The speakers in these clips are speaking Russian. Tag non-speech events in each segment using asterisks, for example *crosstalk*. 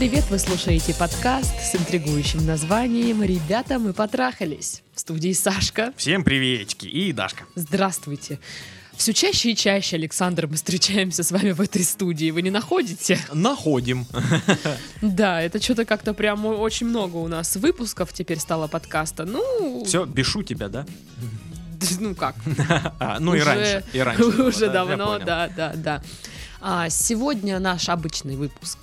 привет! Вы слушаете подкаст с интригующим названием «Ребята, мы потрахались». В студии Сашка. Всем приветики и Дашка. Здравствуйте. Все чаще и чаще, Александр, мы встречаемся с вами в этой студии. Вы не находите? Находим. Да, это что-то как-то прям очень много у нас выпусков теперь стало подкаста. Ну, Все, бешу тебя, да? ну как? *laughs* А, ну и раньше. И раньше. *laughs* Уже давно, да, да, да. А, сегодня наш обычный выпуск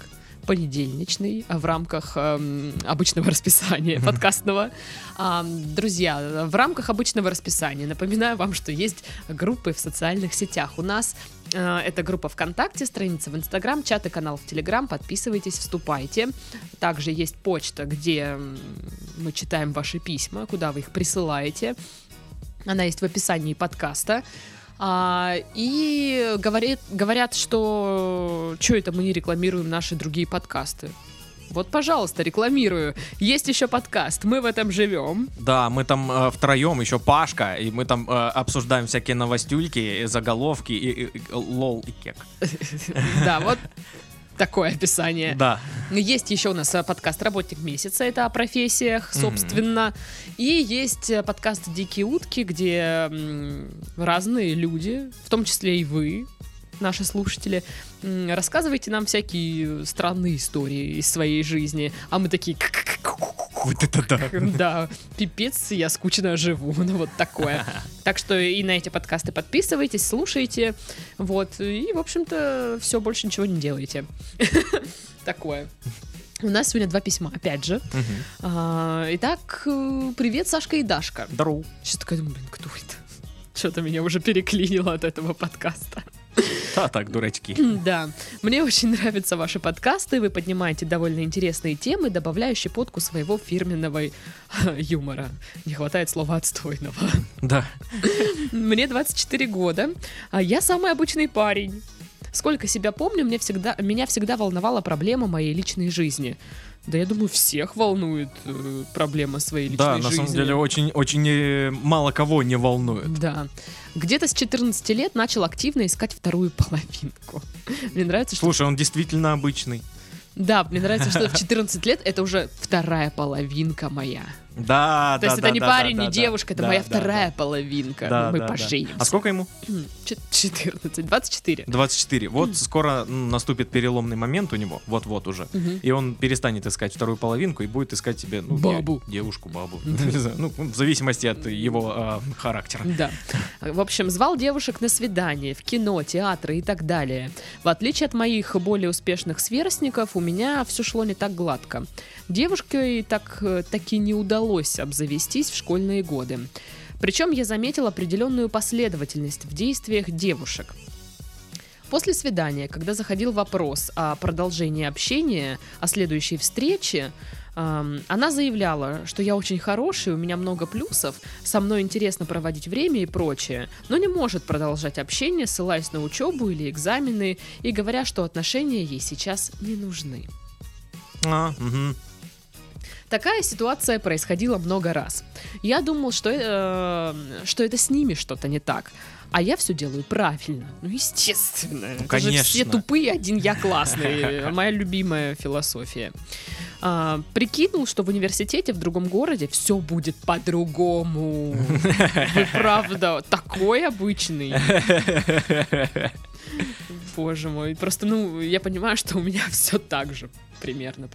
понедельничный а в рамках эм, обычного расписания подкастного. А, друзья, в рамках обычного расписания напоминаю вам, что есть группы в социальных сетях. У нас э, это группа ВКонтакте, страница в Инстаграм, чат и канал в Телеграм. Подписывайтесь, вступайте. Также есть почта, где мы читаем ваши письма, куда вы их присылаете. Она есть в описании подкаста. А, и говорит, говорят, что что это мы не рекламируем наши другие подкасты. Вот, пожалуйста, рекламирую. Есть еще подкаст. Мы в этом живем. Да, мы там э, втроем, еще Пашка, и мы там э, обсуждаем всякие новостюльки, заголовки, и, и- и- лол и кек. *laughs* Да, вот такое описание. Да. Есть еще у нас э, подкаст «Работник месяца», это о профессиях, собственно. И есть э, подкаст «Дикие утки», где разные люди, в том числе и вы, наши слушатели, рассказывайте нам всякие странные истории из своей жизни. А мы такие... Вот это да. *laughs* Да, пипец, я скучно живу, ну вот такое. *laughs* Так что и на эти подкасты подписывайтесь, слушайте, вот, и, в общем-то, все, больше ничего не делайте. *laughs* Такое. У нас сегодня два письма, опять же. А, Итак, э, привет, Сашка и Дашка. Здорово. Сейчас такая думаю, блин, кто это? Что-то меня уже переклинило от этого подкаста. Да, так, дурачки. Да, мне очень нравятся ваши подкасты. Вы поднимаете довольно интересные темы, добавляя щепотку своего фирменного юмора. Не хватает слова отстойного. Да. Мне 24 года, а я самый обычный парень. Сколько себя помню, мне всегда, меня всегда волновала проблема моей личной жизни. Да я думаю, всех волнует э, проблема своей личной Да, жизни. на самом деле очень, очень э, мало кого не волнует. Да. Где-то с 14 лет начал активно искать вторую половинку. *laughs* Мне нравится, что Слушай, он действительно обычный. Да, мне нравится, что в *laughs* 14 лет это уже вторая половинка моя. Да, То да, есть да, это не да, парень, не девушка, это моя вторая половинка. Мы поженимся. А сколько ему? Чет- 14, 24. 24. Вот скоро м, наступит переломный момент у него, вот-вот уже. И он перестанет искать вторую половинку и будет искать себе ну, Бабу. де- девушку, бабу. *laughs* Ну, в зависимости от его а, характера. Да. В общем, звал девушек на свидание, в кино, театры и так далее. В отличие от моих более успешных сверстников, у меня все шло не так гладко. Девушкой так, э, таки не удалось обзавестись в школьные годы. Причем я заметил определенную последовательность в действиях девушек. После свидания, когда заходил вопрос о продолжении общения, о следующей встрече, она заявляла, что я очень хороший, у меня много плюсов, со мной интересно проводить время и прочее, но не может продолжать общение, ссылаясь на учебу или экзамены и говоря, что отношения ей сейчас не нужны. А, мгм. Такая ситуация происходила много раз. Я думал, что, э, что это с ними что-то не так. А я все делаю правильно. Ну, естественно. Это же конечно. все тупые, один я классный. *laughs* Моя любимая философия. А, прикинул, что в университете в другом городе все будет по-другому. *laughs* Вы правда такой обычный. *laughs* Боже мой. Просто, ну, я понимаю, что у меня *laughs* все так же примерно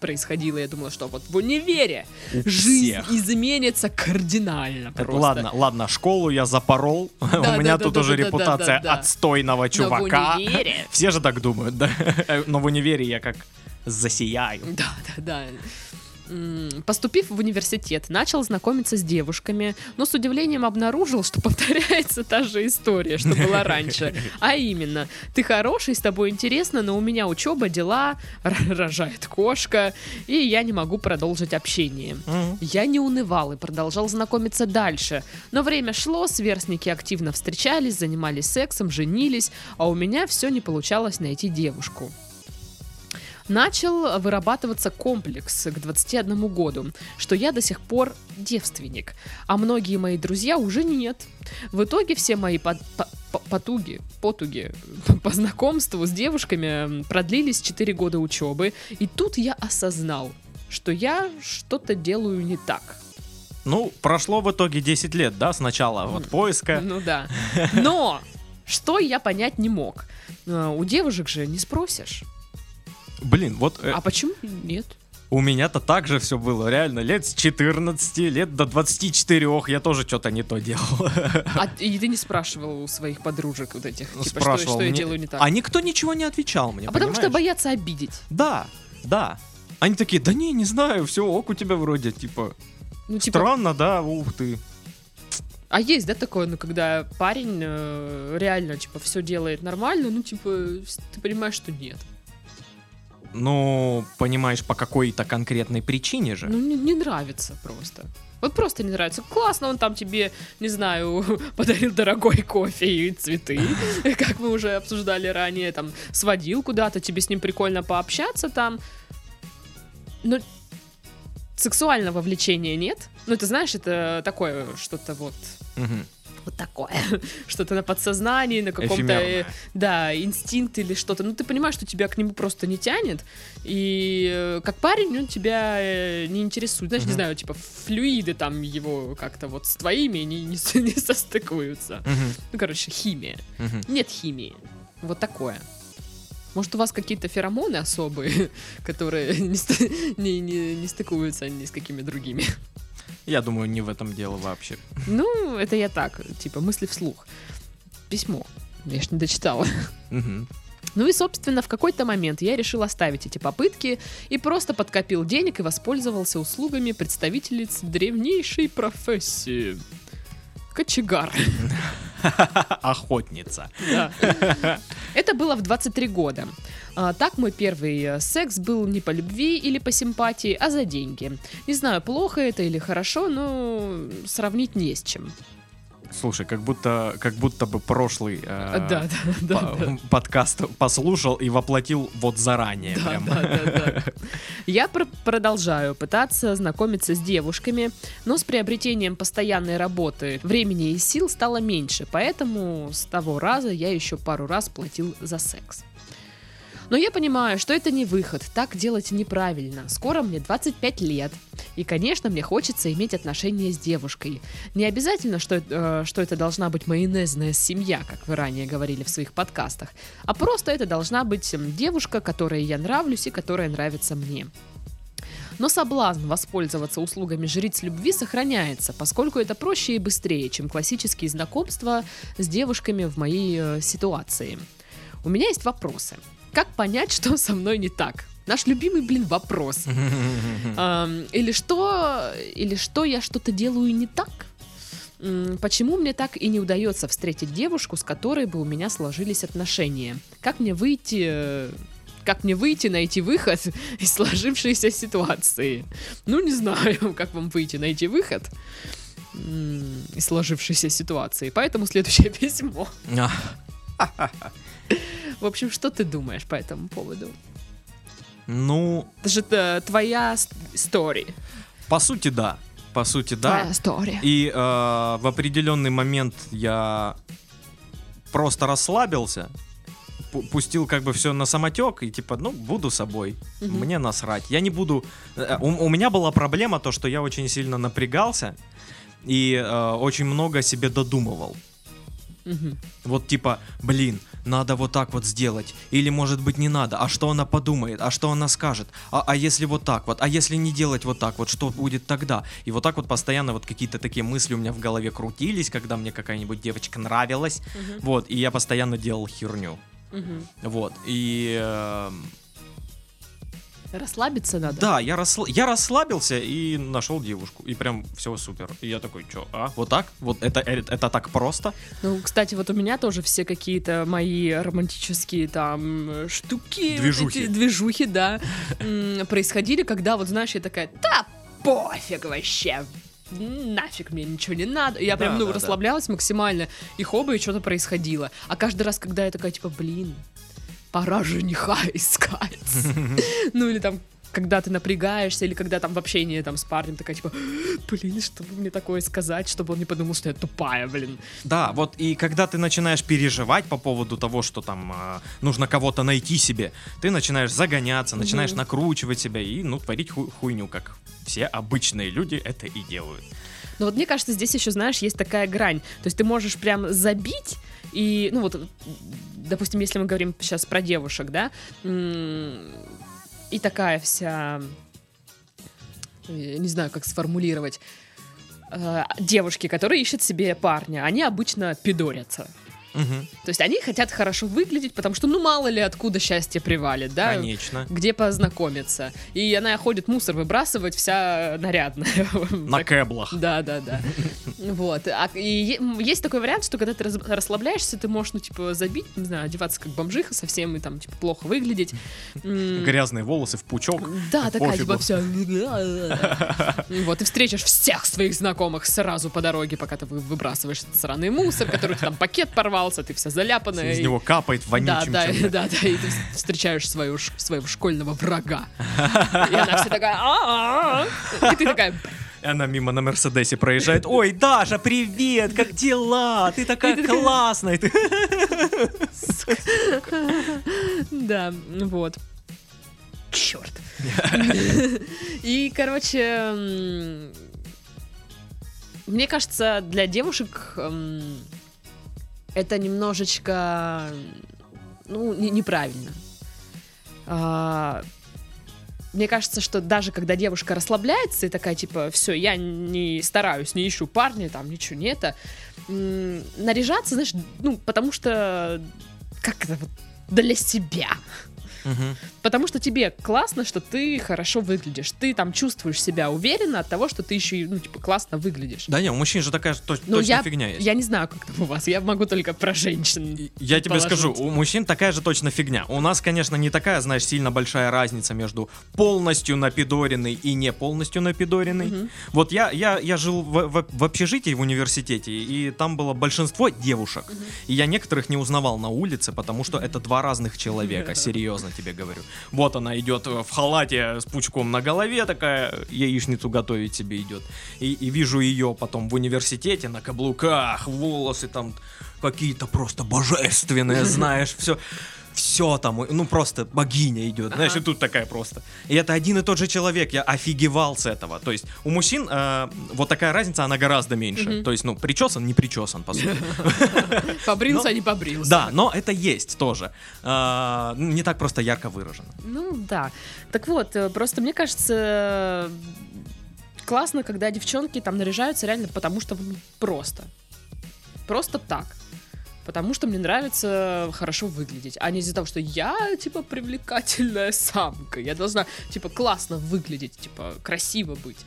происходило. Я думала, что вот в универе У жизнь всех. изменится кардинально. Просто. Ладно, ладно, школу я запорол. *laughs* У да, меня да, тут да, уже репутация отстойного чувака. Все же так думают, да? *laughs* Но в универе я как засияю. Да, да, да. Поступив в университет, начал знакомиться с девушками, но с удивлением обнаружил, что *laughs* повторяется та же история, что была раньше. *laughs* А именно, ты хороший, с тобой интересно, но у меня учеба, дела, рожает кошка, и я не могу продолжить общение. Я не унывал и продолжал знакомиться дальше. Но время шло, сверстники активно встречались, занимались сексом, женились, а у меня все не получалось найти девушку. Начал вырабатываться комплекс к 21 году, что я до сих пор девственник, а многие мои друзья уже нет. В итоге все мои под- по- по- потуги, потуги *laughs* по знакомству с девушками продлились 4 года учебы, и тут я осознал, что я что-то делаю не так. Ну, прошло в итоге 10 лет, да, сначала вот поиска. Ну да. *laughs* Но что я понять не мог. Э, У девушек же не спросишь. Блин, вот э, А почему нет? у меня-то так же все было, реально, лет с 14, лет до 24 я тоже что-то не то делал. А и ты не спрашивал у своих подружек вот этих, типа, что, Спрашивал что я мне- делаю не так? А никто ничего не отвечал мне, А потому что понимаешь? боятся обидеть. Да, да. Они такие, да не, не знаю, все ок у тебя вроде, типа, Ну, типа, странно, да, ух ты. а есть, да, такое, ну, когда парень э, реально, типа, все делает нормально, ну, типа, ты понимаешь, что нет. Ну, понимаешь, по какой-то конкретной причине же. Ну, не, не нравится просто. Вот просто не нравится. Классно, он там тебе, не знаю, *laughs* подарил дорогой кофе и цветы, *laughs* как мы уже обсуждали ранее, там, сводил куда-то, тебе с ним прикольно пообщаться там. Но сексуального влечения нет. Ну, ты знаешь, это такое что-то вот Мгм. Вот такое, *laughs* что-то на подсознании, на каком-то, э, да, инстинкт или что-то. Ну, ты понимаешь, что тебя к нему просто не тянет, и э, как парень он тебя э, не интересует. Знаешь, не Мгм. знаю, типа флюиды там его как-то вот с твоими не, не, *laughs* не состыкуются. Мгм. Ну, короче, химия. Мгм. Нет химии. Вот такое. Может, у вас какие-то феромоны особые, *laughs* которые не, не, не, не стыкуются ни с какими другими? Я думаю, не в этом дело вообще. Ну, это я так, типа, мысли вслух. Письмо. Я ж не дочитала. Ну и, собственно, в какой-то момент я решил оставить эти попытки и просто подкопил денег и воспользовался услугами представительниц древнейшей профессии. Кочегар. *laughs* Охотница. *laughs* Это было в 23 года. А, так мой первый э, секс был не по любви или по симпатии, а за деньги. Не знаю, плохо это или хорошо, но сравнить не с чем. Слушай, как будто, как будто бы прошлый э, А, Да, да, *laughs* да. по- да. подкаст послушал и воплотил вот заранее. Да, прям. да, да, да. Я пр- продолжаю пытаться знакомиться с девушками, но с приобретением постоянной работы времени и сил стало меньше, поэтому с того раза я еще пару раз платил за секс. Но я понимаю, что это не выход, так делать неправильно. Скоро мне 25 лет, и, конечно, мне хочется иметь отношения с девушкой. Не обязательно, что, э, что это должна быть майонезная семья, как вы ранее говорили в своих подкастах, а просто это должна быть м, девушка, которой я нравлюсь и которая нравится мне. Но соблазн воспользоваться услугами жриц любви сохраняется, поскольку это проще и быстрее, чем классические знакомства с девушками в моей э, ситуации. У меня есть вопросы. Как понять, что со мной не так? Наш любимый, блин, вопрос. *laughs* Ам, или что, или что я что-то делаю не так? Почему мне так и не удается встретить девушку, с которой бы у меня сложились отношения? Как мне выйти, э, как мне выйти, найти выход *laughs* из сложившейся ситуации? Ну, не знаю, *laughs* как вам выйти, найти выход из сложившейся ситуации. Поэтому следующее письмо. В общем, что ты думаешь по этому поводу? Ну, Это же э, твоя история. по сути, да. По сути, да. Твоя история. И э, в определенный момент я просто расслабился, пу- пустил как бы все на самотек и типа, ну, буду собой. Мгм. Мне насрать. Я не буду... э, У, у меня была проблема то, что я очень сильно напрягался и э, очень много себе додумывал. Мгм. Вот типа, блин, надо вот так вот сделать. Или может быть не надо. А что она подумает? А что она скажет? А, а если вот так вот? А если не делать вот так вот? Что будет тогда? И вот так вот постоянно вот какие-то такие мысли у меня в голове крутились, когда мне какая-нибудь девочка нравилась. Мгм. Вот, и я постоянно делал херню. Мгм. Вот, и... эм, Расслабиться надо. да, я, рассла- я расслабился и нашел девушку. И прям все супер. И я такой, что, а, вот так? Вот это, это, это так просто? Ну, кстати, вот у меня тоже все какие-то мои романтические там э, штуки, вот Движухи. эти движухи, да, происходили, когда вот знаешь, я такая, да пофиг вообще. Нафиг мне ничего не надо. Я прям, ну, да, да. расслаблялась максимально, и хоба, и что-то происходило. А каждый раз, когда я такая, типа, блин, пора жениха *laughs* искать. *laughs* Ну, или там когда ты напрягаешься, или когда там в общении там с парнем такая, типа, блин, чтобы мне такое сказать, чтобы он не подумал, что я тупая, блин. Да, вот и когда ты начинаешь переживать по поводу того, что там а, нужно кого-то найти себе, ты начинаешь загоняться, начинаешь Мгм. накручивать себя и, ну, творить ху- хуйню, как все обычные люди это и делают. Но вот мне кажется, здесь еще, знаешь, есть такая грань. То есть ты можешь прям забить и, ну вот, допустим, если мы говорим сейчас про девушек, да, и такая вся, э, не знаю, как сформулировать, э, девушки, которые ищут себе парня, они обычно пидорятся. Мгм, То есть они хотят хорошо выглядеть, потому что, ну, мало ли откуда счастье привалит, да? Конечно. Где познакомиться. И она ходит мусор выбрасывать вся нарядная. *laughs* На кэблах. Да, да, да. *laughs* Вот. А, и есть такой вариант, что когда ты расслабляешься, ты можешь, ну, типа, забить, не знаю, одеваться как бомжиха совсем и там, типа, плохо выглядеть. Грязные волосы в пучок. Да, такая, типа, вся... *laughs* Вот, и встретишь всех своих знакомых сразу по дороге, пока ты вы- выбрасываешь этот сраный мусор, который там пакет порвался, ты вся заляпанная. Из и- него капает Да, вонючим да, чем-то. да, да, и ты встречаешь свою, своего школьного врага. *laughs* И она вся такая, «А-а-а». и ты такая, И она мимо на Мерседесе проезжает. Ой, Даша, привет, как дела? Ты такая ты классная. Ты- Да, вот. Черт. И, короче, мне кажется, для девушек это немножечко, ну, не- неправильно. А, Мне кажется, что даже когда девушка расслабляется и такая, типа, все, я не стараюсь, не ищу парня, там, ничего не это, наряжаться, знаешь, ну, потому что, как это вот, для себя. Мгм. Потому что тебе классно, что ты хорошо выглядишь. Ты там чувствуешь себя уверенно от того, что ты еще ну, типа, классно выглядишь. Да не, у мужчин же такая же точ- Ну, точно я, фигня есть. я не знаю, как там у вас. Я могу только про женщин. Я тебе скажу, у мужчин такая же точно фигня. У нас, конечно, не такая, знаешь, сильно большая разница между полностью напидоренный и не полностью напидоренный. Мгм. Вот я, я, я жил в, в- в общежитии в университете, и там было большинство девушек. И я некоторых не узнавал на улице, потому что это два разных человека, *laughs* серьезно тебе говорю. Вот она идет в халате с пучком на голове, такая яичницу готовить себе идет. И, и вижу ее потом в университете на каблуках, волосы там какие-то просто божественные, *laughs* знаешь, все. Все там, ну просто богиня идет, знаешь, и тут такая просто. И это один и тот же человек, я офигевал с этого. То есть у мужчин э, вот такая разница, она гораздо меньше. То есть, ну, причесан, не причесан, по сути. *laughs* Побрился, а не побрился. Да, но это есть тоже. А, ну, не так просто ярко выражено. Ну, да. Так вот, э, просто мне кажется, классно, когда девчонки там наряжаются реально потому, что просто. Просто так. Потому что мне нравится хорошо выглядеть, а не из-за того, что я, типа, привлекательная самка. Я должна, типа, классно выглядеть, типа, красиво быть.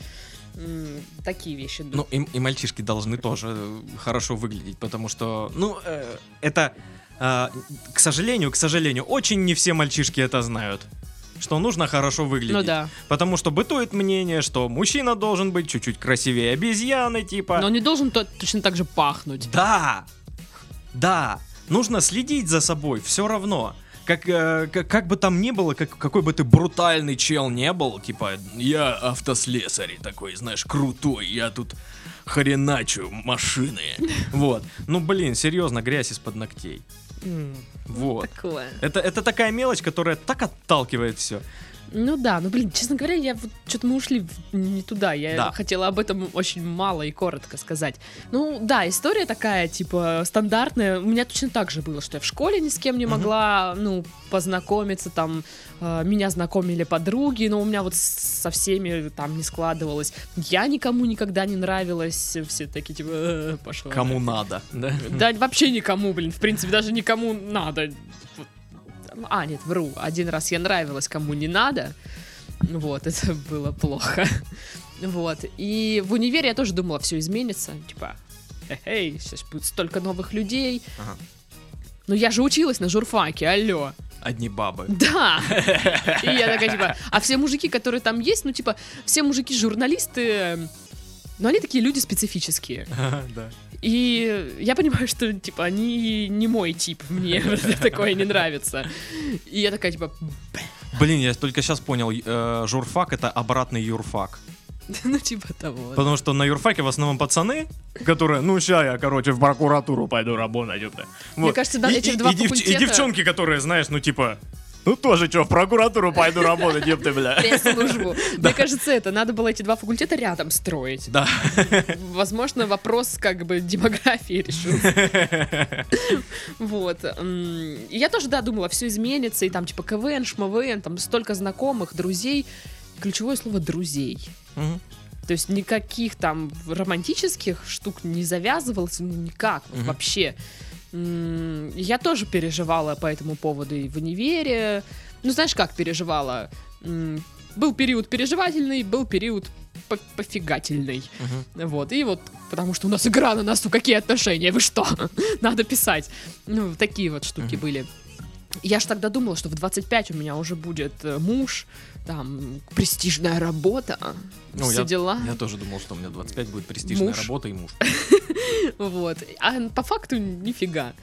Такие вещи. Ну, и, и мальчишки должны тоже хорошо выглядеть, потому что, ну, э, это, э, к сожалению, к сожалению, очень не все мальчишки это знают. Что нужно хорошо выглядеть. ну да. Потому что бытует мнение, что мужчина должен быть чуть-чуть красивее обезьяны, типа. Но он не должен то- точно так же пахнуть. Да! Да! Нужно следить за собой, все равно. Как, э, как, как бы там ни было, как, какой бы ты брутальный чел не был, типа, я автослесарь такой, знаешь, крутой, я тут хреначу машины. *laughs* Вот. Ну, блин, серьезно, грязь из-под ногтей. Вот. Такое. Это, это такая мелочь, которая так отталкивает все. Ну да, ну блин, честно говоря, я вот что-то мы ушли не туда. Я Да. хотела об этом очень мало и коротко сказать. Ну да, история такая, типа, стандартная. У меня точно так же было, что я в школе ни с кем не могла, ну, познакомиться, там, э, меня знакомили подруги, но у меня вот со всеми там не складывалось. Я никому никогда не нравилась, все такие, типа, «Э, пошла. Кому нафиг». надо. Да? Да, вообще никому, блин, в принципе, даже никому надо. Вот. А, нет, вру. Один раз я нравилась, кому не надо. Вот, *laughs* это было плохо. Вот. И в универе я тоже думала, все изменится. Типа, эй, сейчас будет столько новых людей. Ага. Ну я же училась на журфаке, алло. Одни бабы. Да. *laughs* И я такая, типа, а все мужики, которые там есть, ну, типа, все мужики журналисты, но они такие люди специфические. *laughs* Да. И я понимаю, что, типа, они не мой тип, мне *laughs* такое не нравится. И я такая, типа, Блин, я только сейчас понял, э, журфак это обратный юрфак. *laughs* ну, типа того. Потому что на юрфаке в основном пацаны, которые, ну, ща я, короче, в прокуратуру пойду работать. ёпта». Вот. кажется, да, эти два и И девчонки, которые, знаешь, ну, типа, ну, тоже что, в прокуратуру пойду работать, ёпта, бля. *laughs* Пресс-службу. *laughs* Мне кажется, это надо было эти два факультета рядом строить. Да. *laughs* Возможно, вопрос как бы демографии решился. Вот. Я тоже, да, думала, все изменится, и там типа КВН, ШМВН, там столько знакомых, друзей. Ключевое слово «друзей». То есть никаких там романтических штук не завязывалось, ну, никак, вообще. Я тоже переживала по этому поводу и в универе. Ну, знаешь, как переживала? Был период переживательный, был период по- пофигательный. Мгм. Вот, и вот, потому что у нас игра на носу, какие отношения, вы что? *laughs* Надо писать. Ну, такие вот штуки Мгм. были. Я ж тогда думала, что в 25 у меня уже будет э, муж, там, престижная работа, Ну, все я- дела. Я тоже думал, что у меня 25 будет престижная Муж. работа и муж. *laughs* Вот. А по факту нифига.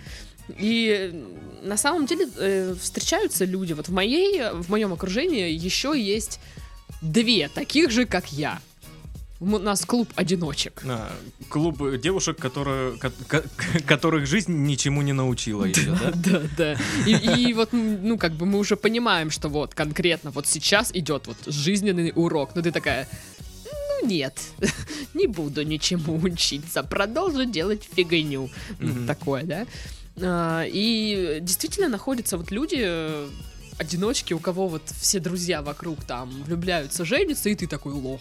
И на самом деле э, встречаются люди. Вот в моей, в моем окружении еще есть две таких же, как я. У нас клуб одиночек. А, Клуб девушек, которые, ко- ко- которых жизнь ничему не научила еще, да? Да, да. И, и вот, ну, как бы мы уже понимаем, что вот конкретно вот сейчас идет вот жизненный урок. Но ты такая, ну нет, *laughs* не буду ничему учиться, продолжу делать фигню. Мгм. Такое, да. А, И действительно находятся вот люди, одиночки, у кого вот все друзья вокруг там влюбляются, женятся, и ты такой лох.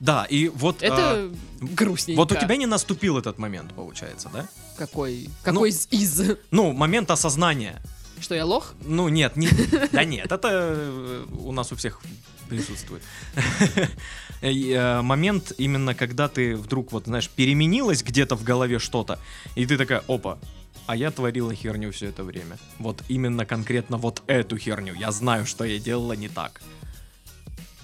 Да, и вот... Это грустненько. Вот у тебя не наступил этот момент, получается, да? Какой, какой из, из? Ну, момент осознания. Что я лох? Ну, нет, не... *laughs* Да нет, это э, у нас у всех присутствует. *laughs* Э, Момент именно, когда ты вдруг, вот, знаешь, переменилась где-то в голове что-то, и ты такая, опа, а я творила херню все это время. Вот именно конкретно вот эту херню. Я знаю, что я делала не так.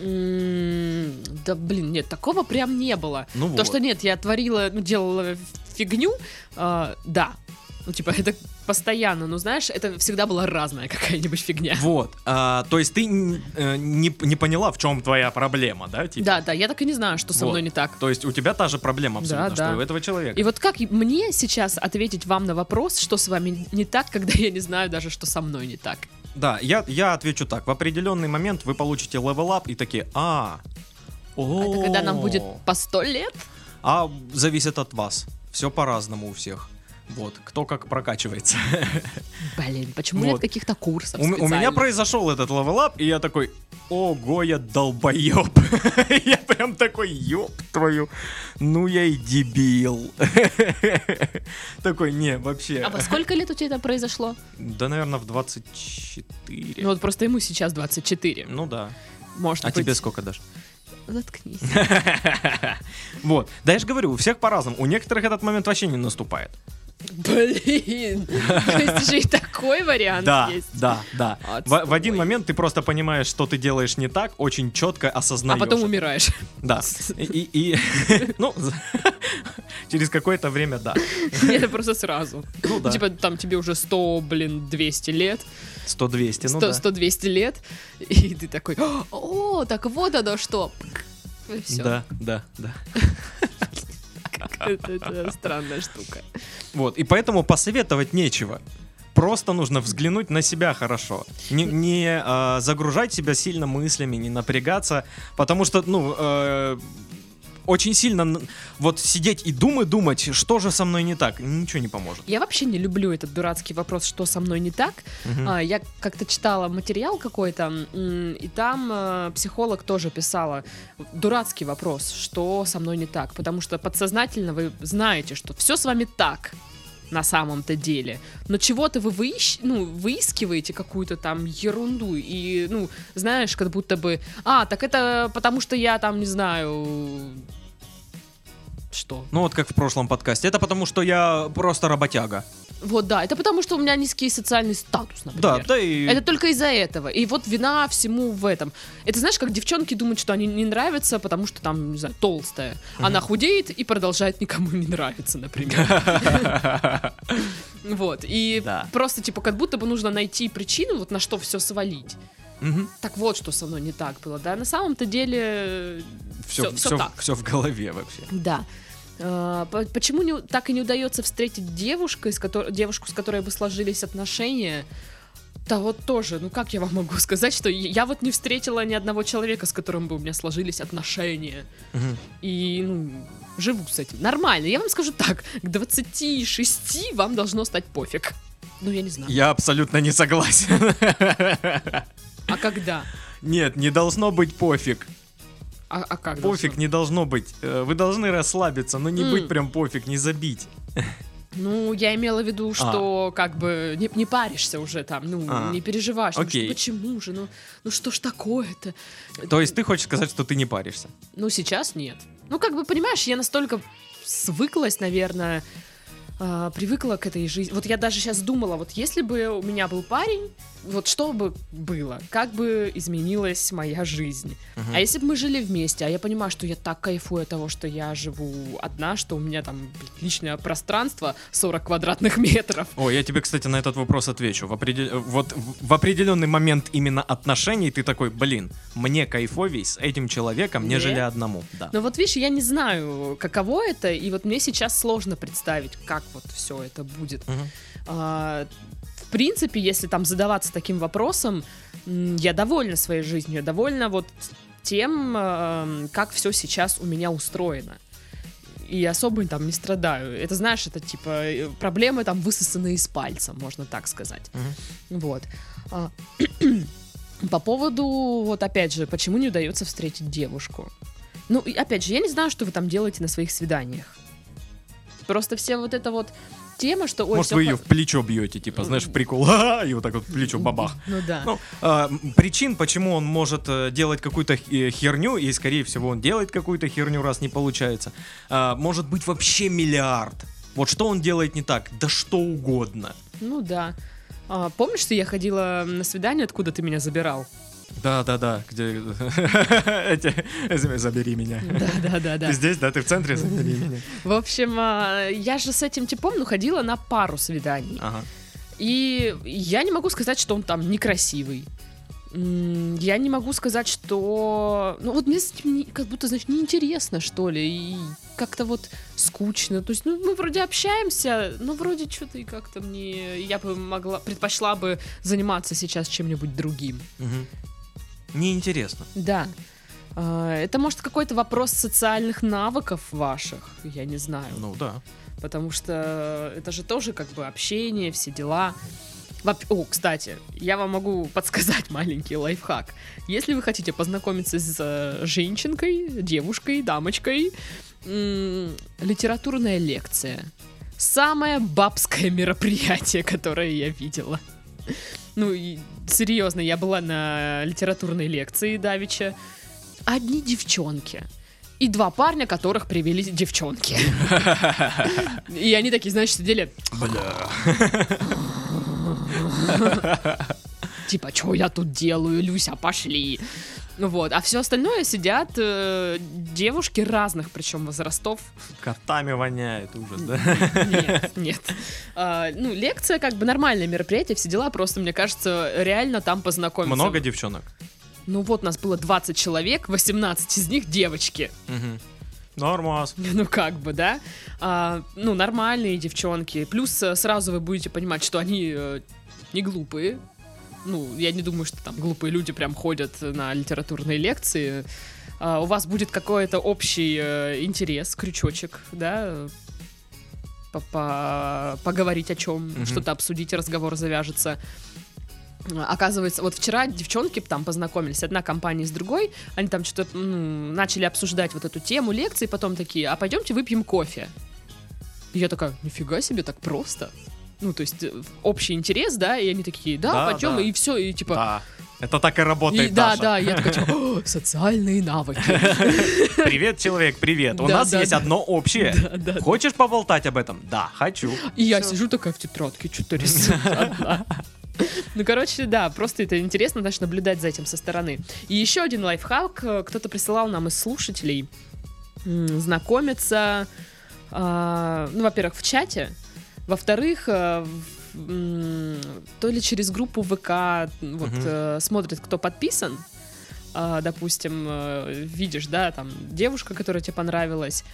Да блин, нет, такого прям не было. Ну То, вот. что нет, я творила, ну, делала фигню, а, да. Ну, типа, это постоянно, ну, знаешь, это всегда была разная какая-нибудь фигня. Вот, а, то есть ты э, не, не поняла, в чем твоя проблема, да? Типа? Да, да, я так и не знаю, что со Вот. мной не так. То есть у тебя та же проблема абсолютно, Да, что да. у этого человека. И вот как мне сейчас ответить вам на вопрос, что с вами не так, когда я не знаю даже, что со мной не так? Да, я, я отвечу так. В определенный момент вы получите level up и такие, а, А это когда нам будет о, по сто лет? А зависит от вас. Все по-разному у всех. Вот, кто как прокачивается. Блин, почему Вот. нет каких-то курсов У, у меня произошел этот level up, и я такой, ого, я долбоеб. *laughs* я прям такой, ёб твою, ну я и дебил. *laughs* такой, не, вообще. А во сколько лет у тебя это произошло? Да, наверное, в 24. Ну вот просто ему сейчас 24. Ну да. Может А быть... тебе сколько дашь? Заткнись. *laughs* Вот. Да я же говорю, у всех по-разному. У некоторых этот момент вообще не наступает. Блин, *laughs* то есть еще и такой вариант Да, есть. да, да. В, в один момент ты просто понимаешь, что ты делаешь не так, очень четко А осознаешь. потом это. умираешь. Да. И, и- *laughs* ну, *laughs* через какое-то время, да. Это просто сразу. Ну да. Типа там тебе уже 100, блин, 200 лет. 100-200, ну 100, да. 100-200 лет. И ты такой, о, так вот оно что. И все. Да, да, да. *laughs* Это, странная штука. Вот, и поэтому посоветовать нечего. Просто нужно взглянуть на себя хорошо. Не, не а, загружать себя сильно мыслями, не напрягаться, потому что, ну, э, очень сильно вот сидеть и думать, думать, что же со мной не так, ничего не поможет. Я вообще не люблю этот дурацкий вопрос, что со мной не так. Мгм. А, я как-то читала материал какой-то, и там э, психолог тоже писала дурацкий вопрос, что со мной не так, потому что подсознательно вы знаете, что все с вами так на самом-то деле, но чего-то вы выищ- ну, выискиваете какую-то там ерунду и, ну, знаешь, как будто бы, а, так это потому что я там, не знаю, что? Ну вот как в прошлом подкасте. Это потому, что я просто работяга. Вот, да, это потому, что у меня низкий социальный статус, например. Да, да и... Это только из-за этого. И вот вина всему в этом. Это знаешь, как девчонки думают, что они не нравятся, потому что там, не знаю, толстая. Она худеет и продолжает никому не нравиться, например. *laughs* Вот. И просто, типа, как будто бы нужно найти причину, вот на что все свалить. Мгм. Так вот, что со мной не так было, да. На самом-то деле все, все всё- так. всё в голове вообще. Да. По- Почему не, так и не удается встретить девушку, с которой, девушку, с которой бы сложились отношения? Да вот тоже, ну как я вам могу сказать, что я вот не встретила ни одного человека, с которым бы у меня сложились отношения. Мгм. И, ну, живу с этим. Нормально. Я вам скажу так, к 26 вам должно стать пофиг. Ну, я не знаю. Я абсолютно не согласен. *laughs* А когда? Нет, не должно быть пофиг. А, а как Пофиг должно? не должно быть. Э, Вы должны расслабиться, но не М. быть прям пофиг, не забить. Ну, я имела в виду, что как бы не, не паришься уже там, ну, А. не переживаешь. Ну, что- почему же? Ну, ну что ж такое-то? То есть ты хочешь сказать, что ты не паришься? Ну, сейчас нет. Ну, как бы, понимаешь, я настолько свыклась, наверное, а, привыкла к этой жизни. Вот я даже сейчас думала, вот если бы у меня был парень, вот что бы было, как бы изменилась моя жизнь. Мгм. А если бы мы жили вместе, а я понимаю, что я так кайфую от того, что я живу одна, что у меня там личное пространство 40 квадратных метров. О, я тебе, кстати, на этот вопрос отвечу. В определ- Вот в- определенный момент именно отношений ты такой, блин, мне кайфовей с этим человеком, Не? нежели одному. Да. Но вот видишь, я не знаю, каково это, и вот мне сейчас сложно представить, как вот все это будет. Мгм. А, в принципе, если там задаваться таким вопросом, я довольна своей жизнью, я довольна вот тем, эм, как все сейчас у меня устроено. И особо там не страдаю. Это, знаешь, это типа э, проблемы там высосанные из пальца, можно так сказать. Мгм. Вот. А, *clears throat* По поводу, вот опять же, почему не удается встретить девушку? Ну, и опять же, я не знаю, что вы там делаете на своих свиданиях. Просто все вот это вот тема, что... Ой, Может, вы ее в плечо бьете, типа, знаешь, в прикол, *laughs* и вот так вот в плечо бабах. Ну да. Ну, а, м, причин, почему он может э, делать какую-то э, херню, и, скорее всего, он делает какую-то херню, раз не получается, а, может быть вообще миллиард. Вот что он делает не так? Да что угодно. Ну да. А, помнишь, что я ходила на свидание, откуда ты меня забирал? Да-да-да, где... *laughs* эти- Забери меня. Да, да, да, Ты да. здесь, да? Ты в центре? Забери меня. В общем, а, я же с этим типом, ну, ходила на пару свиданий. Ага. И я не могу сказать, что он там некрасивый. Я не могу сказать, что... Ну вот мне с не- как будто, значит, неинтересно, что ли, и как-то вот скучно. То есть, ну, мы вроде общаемся, но вроде что-то и как-то мне... Я бы могла... Предпочла бы заниматься сейчас чем-нибудь другим. Мгм. Неинтересно. Да. А, Это, может, какой-то вопрос социальных навыков ваших, я не знаю. Ну да. Потому что это же тоже как бы общение, все дела. Воп- О, кстати, я вам могу *laughs* подсказать маленький лайфхак. Если вы хотите познакомиться с э, женщинкой, девушкой, дамочкой, м, литературная лекция. Самое бабское мероприятие, *laughs* которое я видела. Ну, серьезно, я была на литературной лекции Давича. Одни девчонки. И два парня, которых привели девчонки. И они такие, знаешь, сидели, Бля. Типа, что я тут делаю, Люся, пошли. Ну Вот, а все остальное сидят э, девушки разных, причем возрастов. Котами воняет, ужас, да? Нет, нет. А, ну, лекция как бы нормальное мероприятие, все дела, просто, мне кажется, реально там познакомиться. Много девчонок? Ну вот, нас было 20 человек, 18 из них девочки. Мгм. Нормас. *laughs* Ну как бы, да? А, ну, нормальные девчонки. Плюс э, сразу вы будете понимать, что они э, не глупые. Ну, я не думаю, что там глупые люди прям ходят на литературные лекции. А, у вас будет какой-то общий э, интерес, крючочек, да? По- по- Поговорить о чем, Мгм. что-то обсудить, разговор завяжется. Оказывается, вот вчера девчонки там познакомились, одна компания с другой, они там что-то м, начали обсуждать вот эту тему лекции, потом такие, а пойдемте выпьем кофе. И я такая, нифига себе, так просто. Ну, то есть, э, общий интерес, да, и они такие, да, Да, пойдем, да. и все, и типа, Да. Это так и И работает, да, Даша. да, я такая, типа, «О, социальные навыки. *laughs* Привет, человек, привет. У Да, нас да, есть да. одно общее. *laughs* Хочешь поболтать об этом? Да, хочу. И я Всё. сижу такая в тетрадке, что-то рисую. *laughs* Ну, короче, да, просто это интересно, знаешь, наблюдать за этим со стороны. И еще один лайфхак. э, Кто-то присылал нам из слушателей знакомиться, а, ну, во-первых, в чате, во-вторых, э, то ли через группу ВК вот, Мгм. э, смотрит, кто подписан, а, допустим, э, видишь, да, там, девушка, которая тебе понравилась,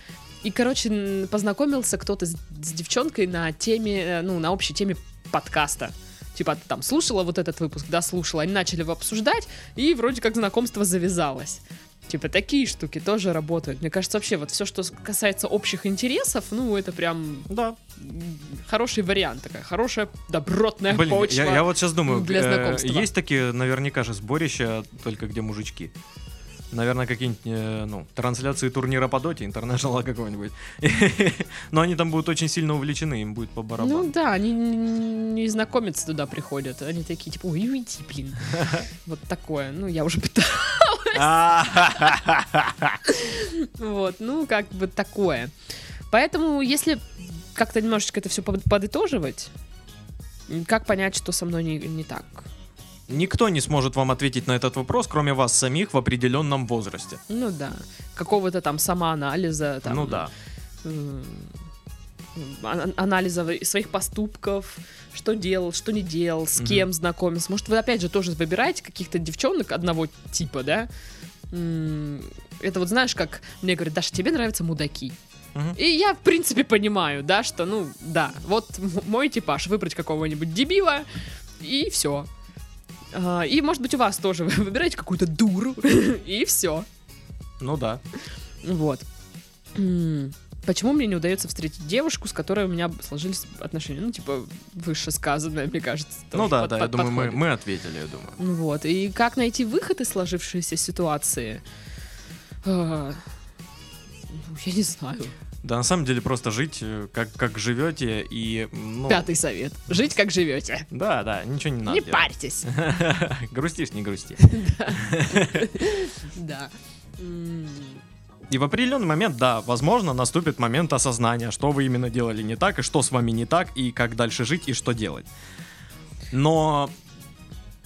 и, короче, познакомился кто-то с, с девчонкой на теме, ну, на общей теме подкаста. Типа, ты там слушала вот этот выпуск, да, слушала, они начали его обсуждать, и вроде как знакомство завязалось. Типа, такие штуки тоже работают. Мне кажется, вообще, вот все, что касается общих интересов, ну, это прям Да. хороший вариант, такая хорошая добротная Блин, почва. я, я вот сейчас думаю, для э, знакомства. есть такие наверняка же сборища, только где мужички. Наверное, какие-нибудь, э, ну, трансляции турнира по доте, интернешнала какого-нибудь. *laughs* Но они там будут очень сильно увлечены, им будет по барабану. Ну да, они не знакомиться туда приходят. Они такие, типа, ой, уйди, блин. *laughs* Вот такое. Ну, я уже *laughs* пыталась. Вот, ну, как бы такое. Поэтому, если как-то немножечко это все подытоживать, как понять, что со мной не, не так? Никто не сможет вам ответить на этот вопрос, кроме вас самих в определенном возрасте. Ну да, какого-то там самоанализа. Там, Ну да. а- анализа своих поступков, что делал, что не делал, с Мгм. кем знакомился. Может, вы опять же тоже выбираете каких-то девчонок одного типа, да? Это вот знаешь, как мне говорят, Даша, тебе нравятся мудаки. И я, в принципе, понимаю, да, что, ну, да, вот мой типаж, выбрать какого-нибудь дебила, и все. И, может быть, у вас тоже вы выбираете какую-то дуру, *laughs* и все. Ну да. Вот. Почему мне не удается встретить девушку, с которой у меня сложились отношения? Ну, типа, вышесказанное, мне кажется. Ну да, под- да, я под- думаю, мы, подходит. мы ответили, я думаю. Вот. И как найти выход из сложившейся ситуации? А, ну, Я не знаю. Да, на самом деле просто жить, э, как, как живете, и... Ну, Пятый совет. Жить как живете. Да, да, ничего не надо не делать. парьтесь. *laughs* Грустишь, не грусти. *laughs* Да. *laughs* И в определенный момент, да, возможно, наступит момент осознания, что вы именно делали не так, и что с вами не так, и как дальше жить, и что делать. Но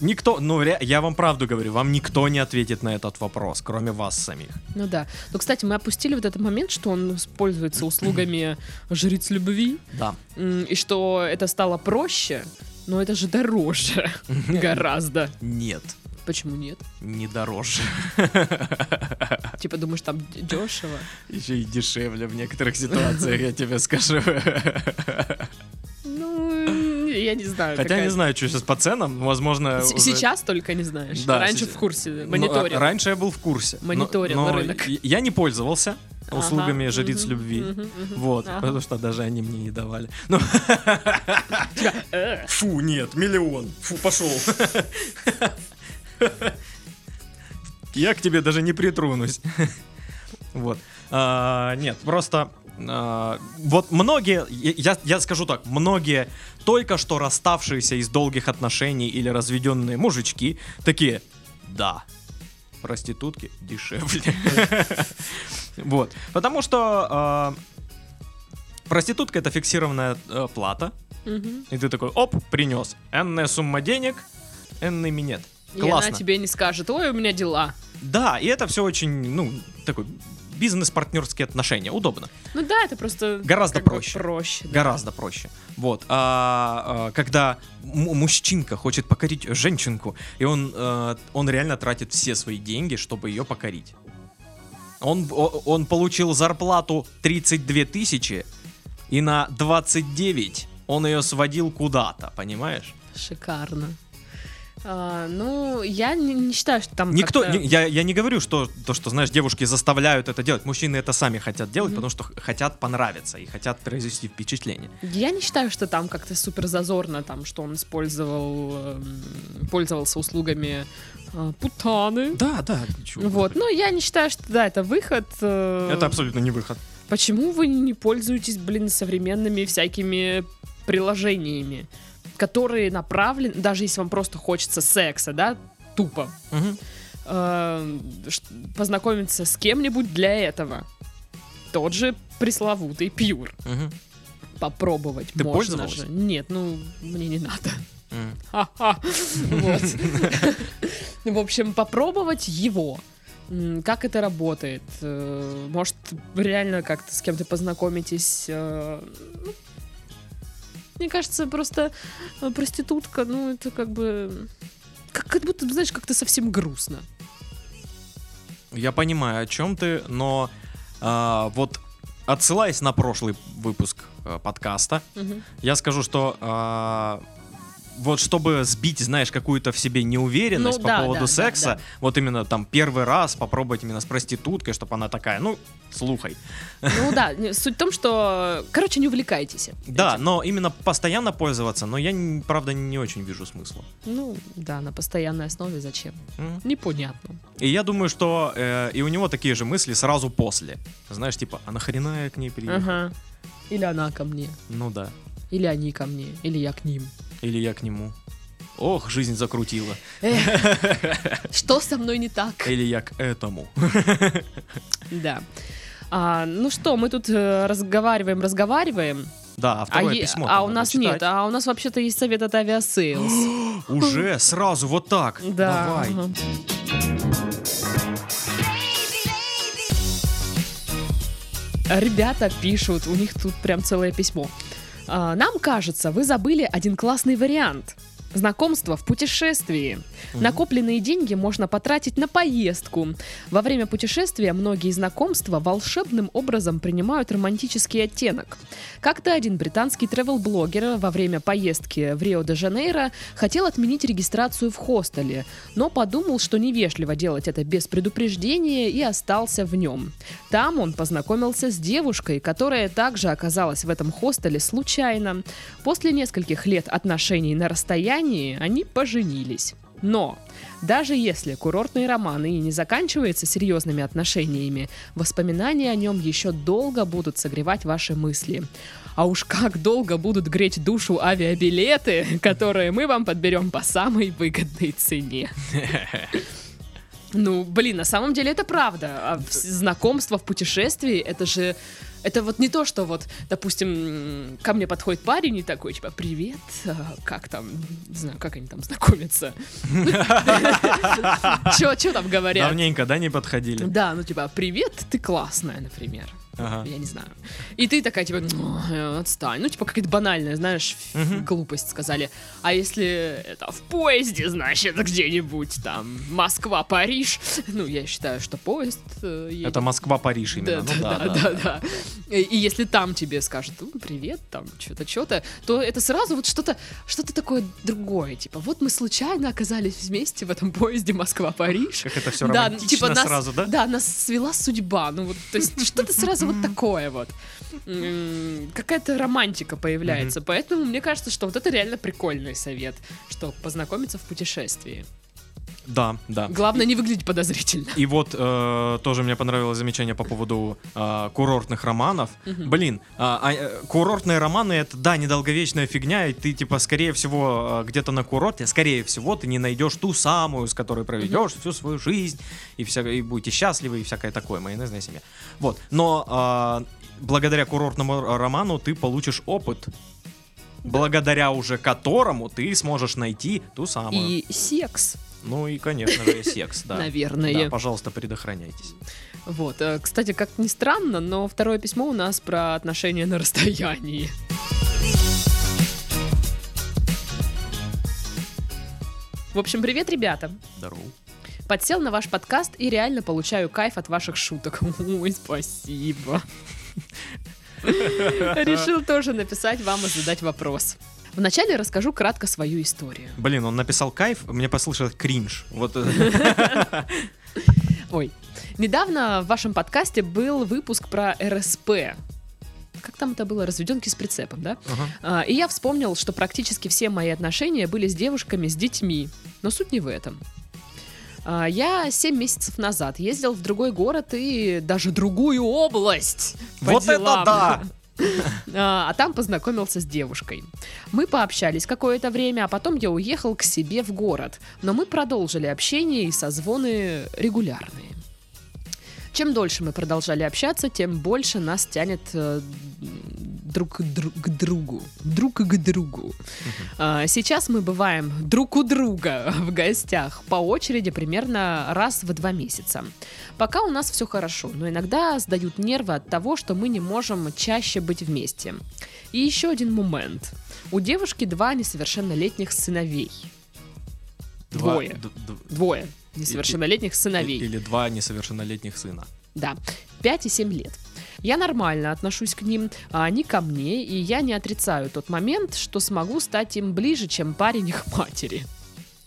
никто, ну, я вам правду говорю, вам никто не ответит на этот вопрос, кроме вас самих. Ну да. Но, кстати, мы опустили вот этот момент, что он пользуется услугами жриц любви. Да. И что это стало проще, но это же дороже *laughs* гораздо. Нет, Почему нет? не дороже. *laughs* Типа думаешь, там дешево? Еще и дешевле в некоторых ситуациях, я тебе скажу. *laughs* Ну, я не знаю. Хотя какая- не знаю, что сейчас по ценам, возможно... С- уже- Сейчас только не знаешь. Да, Раньше сейчас- в курсе, Ну, мониторил. а, раньше я был в курсе. но- Мониторил но рынок. и- Я не пользовался услугами Ага, жриц мгм, любви. мгм, мгм. Вот, Ага. потому что даже они мне не давали. Ну, *laughs* Э, фу, нет, миллион. Фу, пошел. *laughs* Я к тебе даже не притрунусь. *laughs* Вот. А, Нет, просто а, вот многие, я, я скажу так, многие только что расставшиеся из долгих отношений или разведенные мужички такие, да, проститутки дешевле. *laughs* Вот. Потому что а, проститутка это фиксированная э, плата. И ты такой, оп, принес. Энная сумма денег, энный минет. И она Классно. тебе не скажет, ой, у меня дела. Да, и это все очень, ну, такой бизнес-партнерские отношения. Удобно. Ну да, это просто Гораздо проще. проще. да. Гораздо проще. Вот. А, а, когда мужчинка хочет покорить женщинку, и он, э, он реально тратит все свои деньги, чтобы ее покорить. Он, он получил зарплату 32 тысячи, и на 29 он ее сводил куда-то, понимаешь? Шикарно. А, ну, я не, не считаю, что там Никто, не- я, я не говорю, что то, что, знаешь, девушки заставляют это делать. Мужчины это сами хотят делать, Мгм. потому что хотят понравиться и хотят произвести впечатление. Я не считаю, что там как-то супер зазорно, там, что он использовал, эм, пользовался услугами э, путаны. Да, да. вы, Вот, но я не считаю, что да, это выход. э, Это абсолютно не выход. Почему вы не пользуетесь, блин, современными всякими приложениями, которые направлены, даже если вам просто хочется секса, да, тупо. Мгм. Э, познакомиться с кем-нибудь для этого. Тот же пресловутый пьюр. Мгм. Попробовать Ты можно пользовалась? же. Нет, ну, мне не надо. Вот. В общем, попробовать его. Как это работает? Э, Может, реально как-то с кем-то познакомитесь? Мне кажется, просто э, проститутка, ну, это как бы... Как, как будто, знаешь, как-то совсем грустно. Я понимаю, о чем ты, но а, вот отсылаясь на прошлый выпуск э, подкаста, Мгм. я скажу, что а, вот чтобы сбить, знаешь, какую-то в себе неуверенность Ну по да, поводу да, да, секса, да. вот именно там первый раз попробовать именно с проституткой, чтобы она такая, ну, слухай. Ну да, суть в том, что... Короче, не увлекайтесь. Да, этим. но именно постоянно пользоваться, но я, правда, не очень вижу смысла. Ну, да, на постоянной основе зачем? М. Непонятно. И я думаю, что э, и у него такие же мысли сразу после. Знаешь, типа, а нахрена я к ней приехал? Ага. Или она ко мне, Ну да. или они ко мне, или я к ним. Или я к нему. Ох, жизнь закрутила. *laughs* Что со мной не так? Или я к этому. Да. А, ну что, мы тут э, разговариваем, разговариваем, Да, а а, второе е- письмо. а у нас нет, а у нас вообще-то есть совет от Aviasales. *gasps* Уже сразу вот так. Да. Давай. ага. Ребята пишут, у них тут прям целое письмо. А, Нам кажется, вы забыли один классный вариант. Знакомство в путешествии. Мгм. Накопленные деньги можно потратить на поездку. Во время путешествия многие знакомства волшебным образом принимают романтический оттенок. Как-то один британский тревел-блогер во время поездки в Рио-де-Жанейро хотел отменить регистрацию в хостеле, но подумал, что невежливо делать это без предупреждения и остался в нем. Там он познакомился с девушкой, которая также оказалась в этом хостеле случайно. После нескольких лет отношений на расстоянии они поженились. Но даже если курортные романы и не заканчиваются серьезными отношениями, воспоминания о нем еще долго будут согревать ваши мысли. А уж как долго будут греть душу авиабилеты, которые мы вам подберем по самой выгодной цене. *laughs* Ну, блин, на самом деле это правда. А знакомство в путешествии, это же... Это вот не то, что вот, допустим, ко мне подходит парень и такой, типа, привет, а, как там, не знаю, как они там знакомятся. *laughs* Че там говорят? Давненько, да, не подходили? Да, ну типа, привет, ты классная, например. Ага. Я не знаю. И ты такая, типа, «Ну, отстань. Ну, типа, какая-то банальная, знаешь, Мгм. глупость сказали. А если это в поезде, значит, где-нибудь там Москва-Париж. Ну, я считаю, что поезд э, едет. Это Москва-Париж именно. Да, ну да, да, да, да, И, и если там тебе скажут, ну, привет, там, что-то, что-то, то это сразу вот что-то, что-то такое другое. Типа, вот мы случайно оказались вместе в этом поезде Москва-Париж. Как это все Да, романтично типа нас, сразу, да? Да, нас свела судьба. Ну вот, то есть что-то сразу вот такое вот. Какая-то романтика появляется. Поэтому мне кажется, что вот это реально прикольный совет, что познакомиться в путешествии. Да, да. Главное не выглядеть подозрительно. И вот э, тоже мне понравилось замечание по поводу э, курортных романов. Мгм. Блин, а, э, курортные романы это да, недолговечная фигня, и ты типа скорее всего э, где-то на курорте, скорее всего ты не найдешь ту самую, с которой проведешь всю свою жизнь и вся, и будете счастливы и всякое такое, майонезная семья. Вот, но а, благодаря курортному роману ты получишь опыт. Благодаря уже которому ты сможешь найти ту самую. И секс, Ну и, конечно же, секс, да. наверное. Да, пожалуйста, предохраняйтесь. Вот. э, Кстати, как ни странно, но второе письмо у нас про отношения на расстоянии. В общем, привет, ребята. Здорово. Подсел на ваш подкаст и реально получаю кайф от ваших шуток. Ой, спасибо. *laughs* Решил тоже написать вам и задать вопрос. Вначале расскажу кратко свою историю. Блин, он написал кайф, мне послышалось кринж. Вот *laughs* Ой. Недавно в вашем подкасте был выпуск про РСП. Как там это было? Разведенки с прицепом, да? ага. А, И я вспомнил, что практически все мои отношения были с девушками, с детьми. Но суть не в этом. А, Я 7 месяцев назад ездил в другой город и даже другую область. по Вот это делам. да! *laughs* *laughs* А а там познакомился с девушкой. Мы пообщались какое-то время, а потом я уехал к себе в город. Но мы продолжили общение и созвоны регулярные. Чем дольше мы продолжали общаться, тем больше нас тянет э, друг к, дру- к другу. Друг к другу. А, Сейчас мы бываем друг у друга в гостях по очереди примерно раз в два месяца. Пока у нас все хорошо, но иногда сдают нервы от того, что мы не можем чаще быть вместе. И еще один момент. У девушки два несовершеннолетних сыновей. Два- Двое. д- д- Двое несовершеннолетних сыновей. Или два несовершеннолетних сына. Да, 5 и 7 лет. Я нормально отношусь к ним, а они ко мне, и я не отрицаю тот момент, что смогу стать им ближе, чем парень их матери.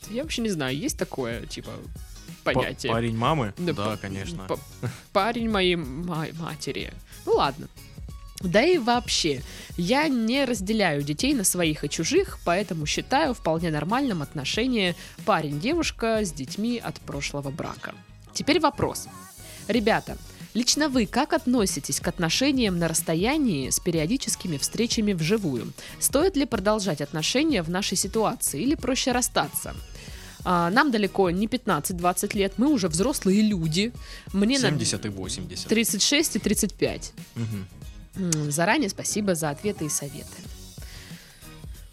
Я вообще не знаю, есть такое, типа, Па- понятие? Парень мамы? Да, Да, конечно. па- парень моей ма- матери. Ну ладно. Да и вообще, я не разделяю детей на своих и чужих, поэтому считаю вполне нормальным отношение парень-девушка с детьми от прошлого брака. Теперь вопрос. Ребята, лично вы как относитесь к отношениям на расстоянии с периодическими встречами вживую? Стоит ли продолжать отношения в нашей ситуации или проще расстаться? А, нам далеко не 15-20 лет, мы уже взрослые люди. Мне на 70 и 80. 36 и 35. Мгм. М, Заранее спасибо за ответы и советы.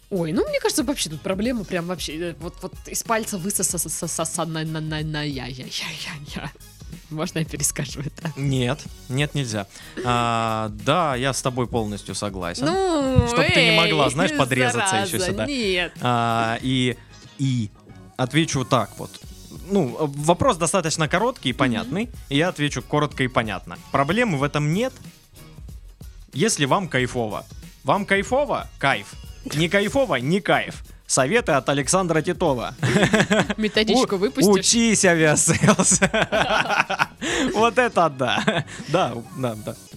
Ой, ну мне кажется, вообще тут проблема прям вообще э, вот, вот из пальца высосана на на на я я я я я. Можно я перескажу это? Нет, нет, нельзя. А, да, я с тобой полностью согласен. Ну, Чтоб ты не эй, могла, знаешь, подрезаться еще зараза, сюда. Нет. А, и, и отвечу так вот. Ну, вопрос достаточно короткий и понятный. И я отвечу коротко и понятно. Проблемы в этом нет, если вам кайфово. Вам кайфово? Кайф. Не кайфово? Не кайф. Советы от Александра Титова. *laughs* Методичку выпустишь. Учись, Aviasales. *laughs* Вот это да. Да, да,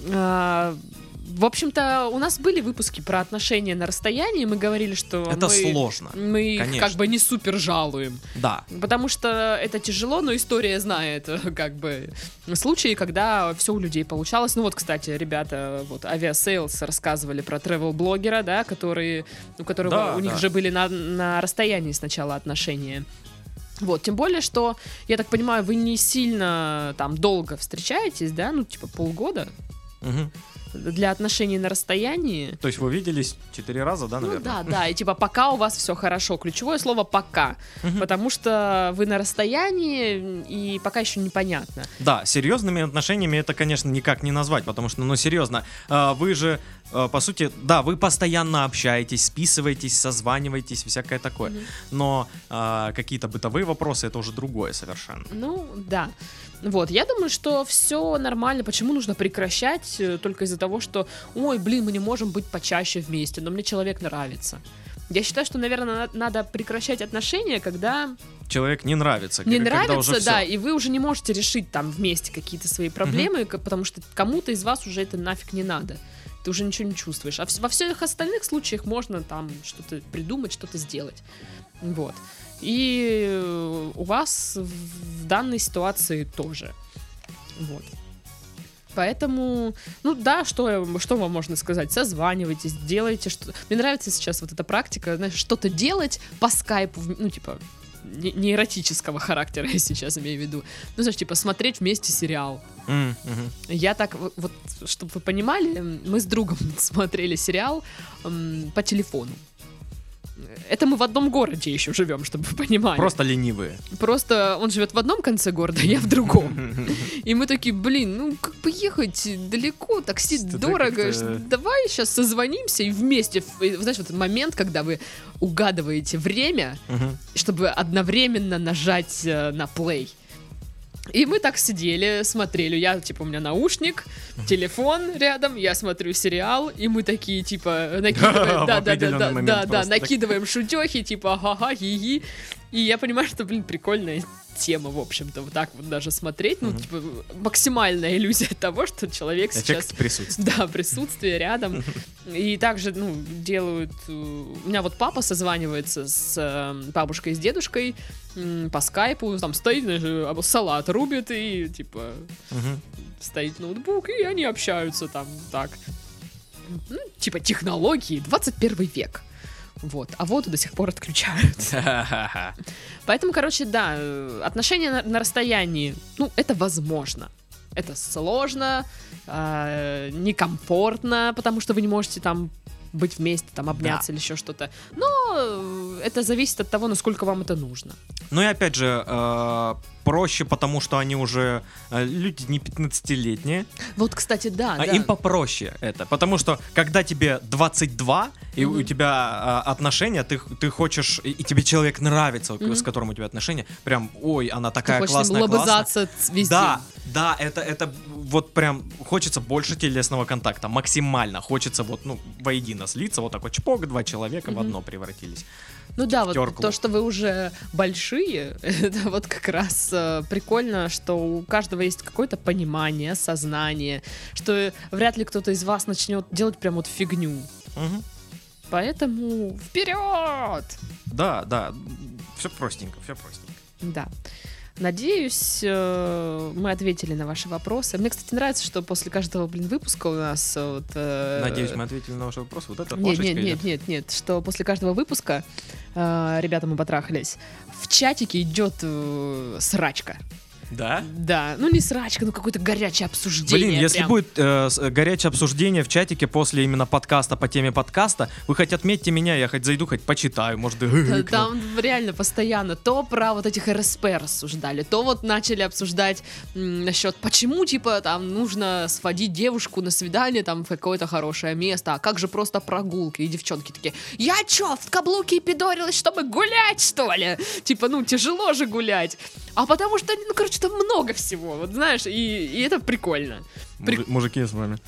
да. В общем-то, у нас были выпуски про отношения на расстоянии. Мы говорили, что Это мы, сложно. мы их как бы не супер жалуем. Да. Потому что это тяжело, но история знает, *laughs* как бы, случаи, когда все у людей получалось. Ну вот, кстати, ребята, вот, Aviasales рассказывали про travel-блогера, да, которые, у которого, Да, у них да. же были на, на расстоянии сначала отношения. Вот, тем более, что, я так понимаю, вы не сильно там долго встречаетесь, да, ну, типа полгода Мгм. Для отношений на расстоянии. То есть вы виделись четыре раза, да, Ну наверное? да, да, и типа пока у вас все хорошо. Ключевое слово пока. Потому что вы на расстоянии, и пока еще непонятно. Да, серьезными отношениями это, конечно, никак не назвать, потому что, ну, серьезно, а, вы же, по сути, да, вы постоянно общаетесь, списываетесь, созваниваетесь, всякое такое. Мгм. Но а, какие-то бытовые вопросы это уже другое совершенно. Ну, да. Вот, я думаю, что все нормально. Почему нужно прекращать э, только из-за того, что, ой, блин, мы не можем быть почаще вместе, но мне человек нравится. Я считаю, что, наверное, надо прекращать отношения, когда Человек не нравится. не когда нравится, уже да, и вы уже не можете решить там вместе какие-то свои проблемы, к- потому что кому-то из вас уже это нафиг не надо. Ты уже ничего не чувствуешь. А во всех остальных случаях можно там что-то придумать, что-то сделать. Вот. И э, у вас в данной ситуации тоже. Вот. Поэтому, ну да, что, что вам можно сказать? Созванивайтесь, делайте что Мне нравится сейчас вот эта практика, знаешь, что-то делать по скайпу, ну, типа, не, не эротического характера, *laughs* я сейчас имею в виду. Ну, знаешь, типа, смотреть вместе сериал. Мгм. Я так, вот, чтобы вы понимали, мы с другом *laughs* смотрели сериал м, по телефону. Это мы в одном городе еще живем, чтобы вы понимали. Просто ленивые. Просто он живет в одном конце города, я в другом. И мы такие, блин, ну как бы ехать далеко, такси Что-то дорого. как-то- Давай сейчас созвонимся и вместе. Знаешь, вот этот момент, когда вы угадываете время, чтобы одновременно нажать э, на play. И мы так сидели, смотрели. Я, типа, у меня наушник, телефон рядом, я смотрю сериал, и мы такие, типа, накидываем, *laughs* да, да, да, да, да, да, накидываем шутехи, типа, ага, ги И я понимаю, что, блин, прикольная тема, в общем-то, вот так вот даже смотреть, ну, Мгм. типа, максимальная иллюзия *laughs* того, что человек сейчас Эффект присутствия. да, присутствие рядом. *laughs* И также, ну, делают... э, У меня вот папа созванивается с э, бабушкой и с дедушкой по скайпу, там стоит, знаешь, э, салат рубит, и, типа, Мгм. стоит ноутбук, и они общаются там так. ну, типа технологии, 21 век. Вот, а воду до сих пор отключают. *laughs* Поэтому, короче, да, отношения на, на расстоянии, ну, это возможно. Это сложно, э, некомфортно, потому что вы не можете там быть вместе, там обняться или еще что-то. Но э, это зависит от того, насколько вам это нужно. Ну и опять же, э, проще, потому что они уже э, люди не 15-летние. Вот, кстати, да. А да. им попроще это. Потому что когда тебе 22, и Мгм. у тебя э, отношения, ты, ты хочешь, и, и тебе человек нравится, Мгм. с которым у тебя отношения, прям, ой, она Ты такая ним классная, классная. лобызаться ц- весь Да, да, это, это вот прям хочется больше телесного контакта, максимально. Хочется вот, ну, воедино слиться, вот так вот чпок, два человека в Мгм. одно превратились. Ну да, вот терклу. то, что вы уже большие, *laughs* это вот как раз э, прикольно, что у каждого есть какое-то понимание, сознание, что вряд ли кто-то из вас начнет делать прям вот фигню. Мгм. Поэтому вперед! Да, да, все простенько, все простенько. Да. Надеюсь, э, мы ответили на ваши вопросы. Мне, кстати, нравится, что после каждого, блин, выпуска у нас э, вот... э, Надеюсь, мы ответили на ваш вопрос. Вот это Нет, нет, нет, нет, нет, что после каждого выпуска, э, ребята, мы потрахались, в чатике идет э, срачка. Да? Да, ну не срачка, ну какое-то горячее обсуждение. Блин, если прям. будет э, с- горячее обсуждение в чатике после именно подкаста по теме подкаста, вы хоть отметьте меня, я хоть зайду, хоть почитаю, может, гыкну. Там реально постоянно то про вот этих РСП рассуждали, то вот начали обсуждать м, насчет, почему, типа, там нужно сводить девушку на свидание там в какое-то хорошее место, а как же просто прогулки, и девчонки такие, я чё, в каблуки пидорилась, чтобы гулять, что ли? Типа, ну, тяжело же гулять. А потому что, ну, короче, там много всего, вот знаешь, и, и это прикольно. при- Мужи- Мужики с вами.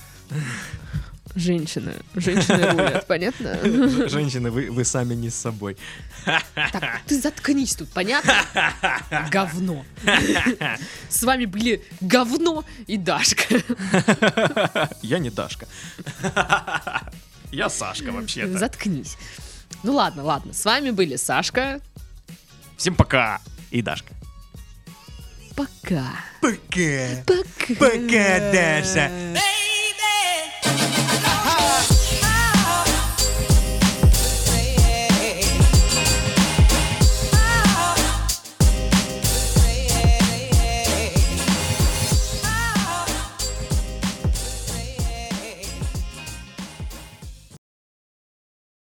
Женщины, женщины рулят, *laughs* понятно? Женщины, вы, вы сами не с собой. Так, ты заткнись тут, понятно? Говно. С вами были говно и Дашка. Я не Дашка. Я Сашка вообще-то. Заткнись. Ну ладно, ладно. С вами были Сашка. Всем пока. И Дашка. Пока. Пока. Пока. Пока, Даша.